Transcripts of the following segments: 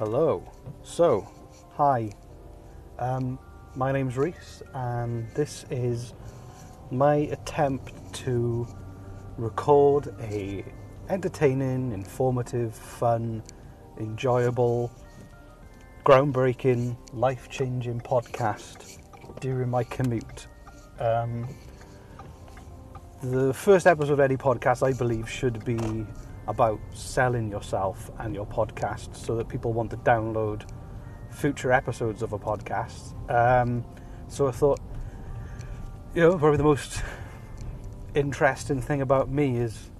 Hello. So, hi. Um, my name's Reese, and this is my attempt to record a entertaining, informative, fun, enjoyable, groundbreaking, life-changing podcast during my commute. Um, the first episode of any podcast, I believe, should be about selling yourself and your podcast so that people want to download future episodes of a podcast. Um, so I thought, you know, probably the most interesting thing about me is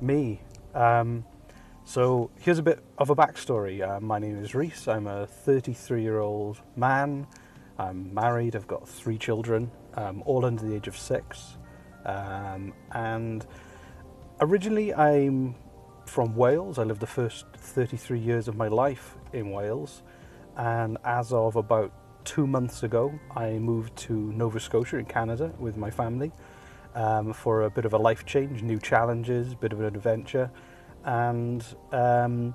me. Um, so here's a bit of a backstory. Uh, my name is Reese. I'm a 33 year old man. I'm married. I've got three children, um, all under the age of six. Um, and originally, I'm from Wales. I lived the first 33 years of my life in Wales, and as of about two months ago, I moved to Nova Scotia in Canada with my family um, for a bit of a life change, new challenges, a bit of an adventure, and um,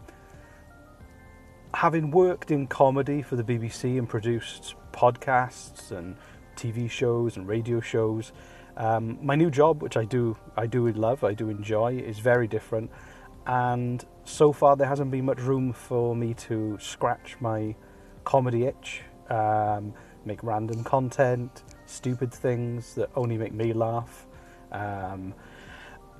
having worked in comedy for the BBC and produced podcasts and TV shows and radio shows. Um, my new job, which I do, I do love, I do enjoy, is very different and so far there hasn't been much room for me to scratch my comedy itch, um, make random content, stupid things that only make me laugh. Um,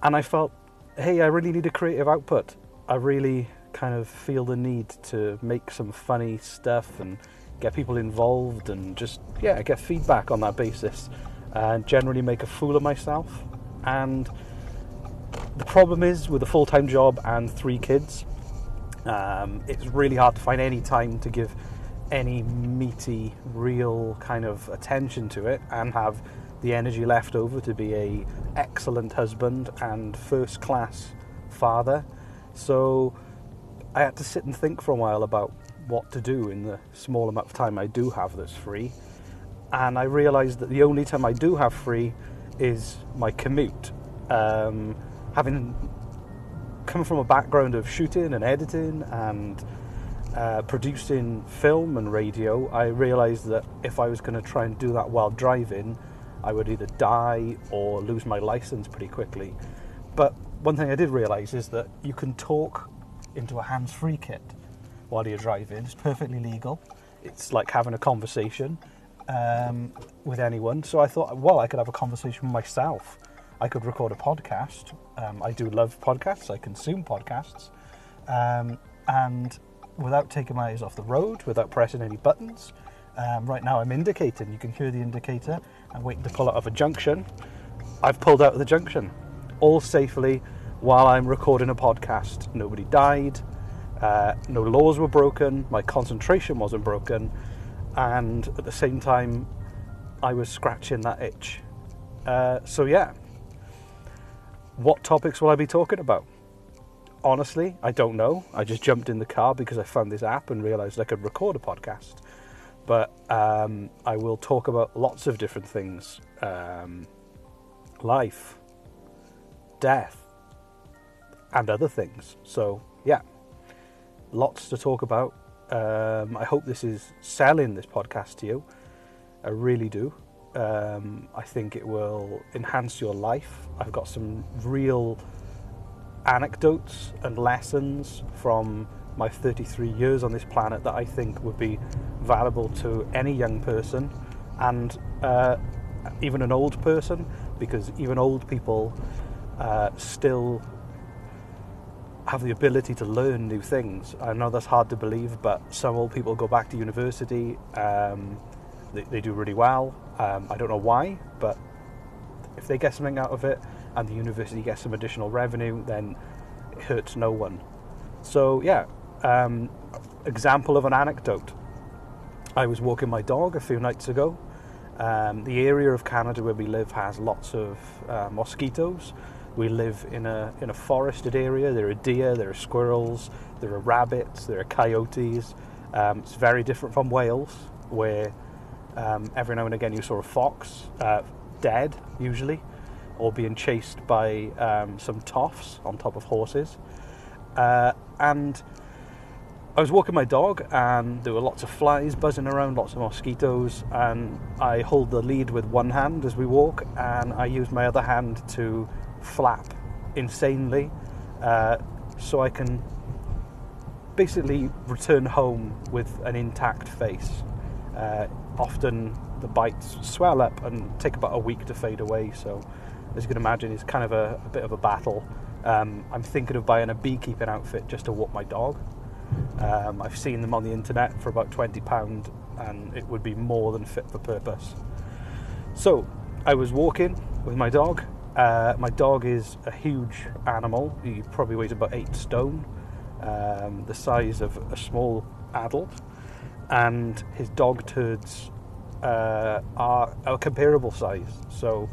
and I felt, hey, I really need a creative output. I really kind of feel the need to make some funny stuff and get people involved and just, yeah, get feedback on that basis and generally make a fool of myself. And the problem is with a full time job and three kids, um, it's really hard to find any time to give any meaty, real kind of attention to it and have the energy left over to be a excellent husband and first class father. So I had to sit and think for a while about what to do in the small amount of time I do have that's free. And I realised that the only time I do have free is my commute. Um, having come from a background of shooting and editing and uh, producing film and radio, I realised that if I was going to try and do that while driving, I would either die or lose my license pretty quickly. But one thing I did realise is that you can talk into a hands free kit while you're driving, it's perfectly legal. It's like having a conversation um, with anyone. So I thought, well, I could have a conversation with myself I could record a podcast. Um, I do love podcasts. I consume podcasts, um, and without taking my eyes off the road, without pressing any buttons. Um, right now, I'm indicating. You can hear the indicator. I'm waiting to pull out of a junction. I've pulled out of the junction, all safely, while I'm recording a podcast. Nobody died. Uh, no laws were broken. My concentration wasn't broken, and at the same time, I was scratching that itch. Uh, so yeah, what topics will I be talking about? Honestly, I don't know. I just jumped in the car because I found this app and realized I could record a podcast. But um, I will talk about lots of different things um, life, death, and other things. So, yeah, lots to talk about. Um, I hope this is selling this podcast to you. I really do. Um, I think it will enhance your life. I've got some real anecdotes and lessons from my 33 years on this planet that I think would be valuable to any young person and uh, even an old person, because even old people uh, still have the ability to learn new things. I know that's hard to believe, but some old people go back to university. Um, they, they do really well. Um, I don't know why, but if they get something out of it and the university gets some additional revenue, then it hurts no one. So, yeah, um, example of an anecdote. I was walking my dog a few nights ago. Um, the area of Canada where we live has lots of uh, mosquitoes. We live in a in a forested area. There are deer, there are squirrels, there are rabbits, there are coyotes. Um, it's very different from Wales, where um, every now and again, you saw a fox uh, dead, usually, or being chased by um, some toffs on top of horses. Uh, and I was walking my dog, and there were lots of flies buzzing around, lots of mosquitoes, and I hold the lead with one hand as we walk, and I use my other hand to flap insanely, uh, so I can basically return home with an intact face. Uh, often the bites swell up and take about a week to fade away, so as you can imagine, it's kind of a, a bit of a battle. Um, I'm thinking of buying a beekeeping outfit just to walk my dog. Um, I've seen them on the internet for about £20 and it would be more than fit for purpose. So, I was walking with my dog. Uh, my dog is a huge animal. He probably weighs about eight stone, um, the size of a small adult. And his dog turds uh, are a comparable size. So,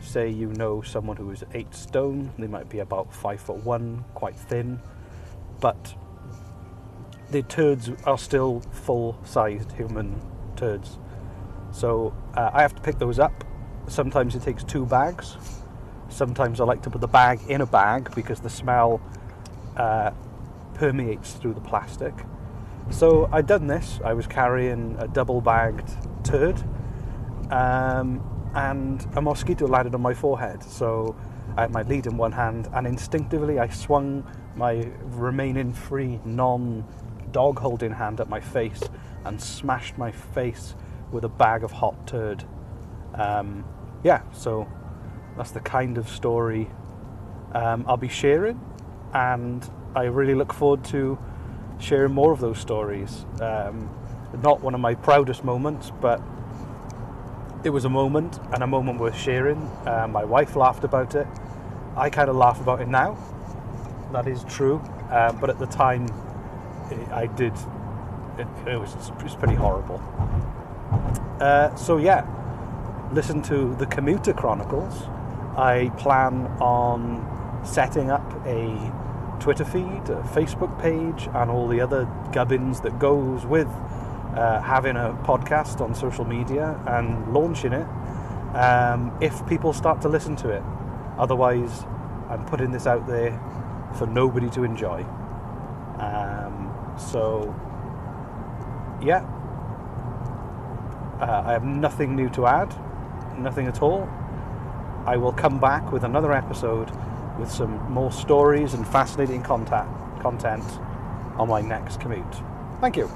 say you know someone who is eight stone, they might be about five foot one, quite thin, but the turds are still full sized human turds. So uh, I have to pick those up. Sometimes it takes two bags. Sometimes I like to put the bag in a bag because the smell uh, permeates through the plastic. So I'd done this. I was carrying a double bagged turd. Um, and a mosquito landed on my forehead. So I had my lead in one hand, and instinctively I swung my remaining free non dog holding hand at my face and smashed my face with a bag of hot turd. Um, yeah, so that's the kind of story um, I'll be sharing, and I really look forward to sharing more of those stories. Um, not one of my proudest moments, but it was a moment and a moment worth sharing. Uh, my wife laughed about it. I kind of laugh about it now. That is true. Uh, but at the time, it, I did. It, it, was, it was pretty horrible. Uh, so, yeah, listen to the Commuter Chronicles. I plan on setting up a Twitter feed, a Facebook page, and all the other gubbins that goes with uh, having a podcast on social media and launching it um, if people start to listen to it. Otherwise, I'm putting this out there for nobody to enjoy. Um, so, yeah, uh, I have nothing new to add, nothing at all. I will come back with another episode with some more stories and fascinating content, content on my next commute. Thank you.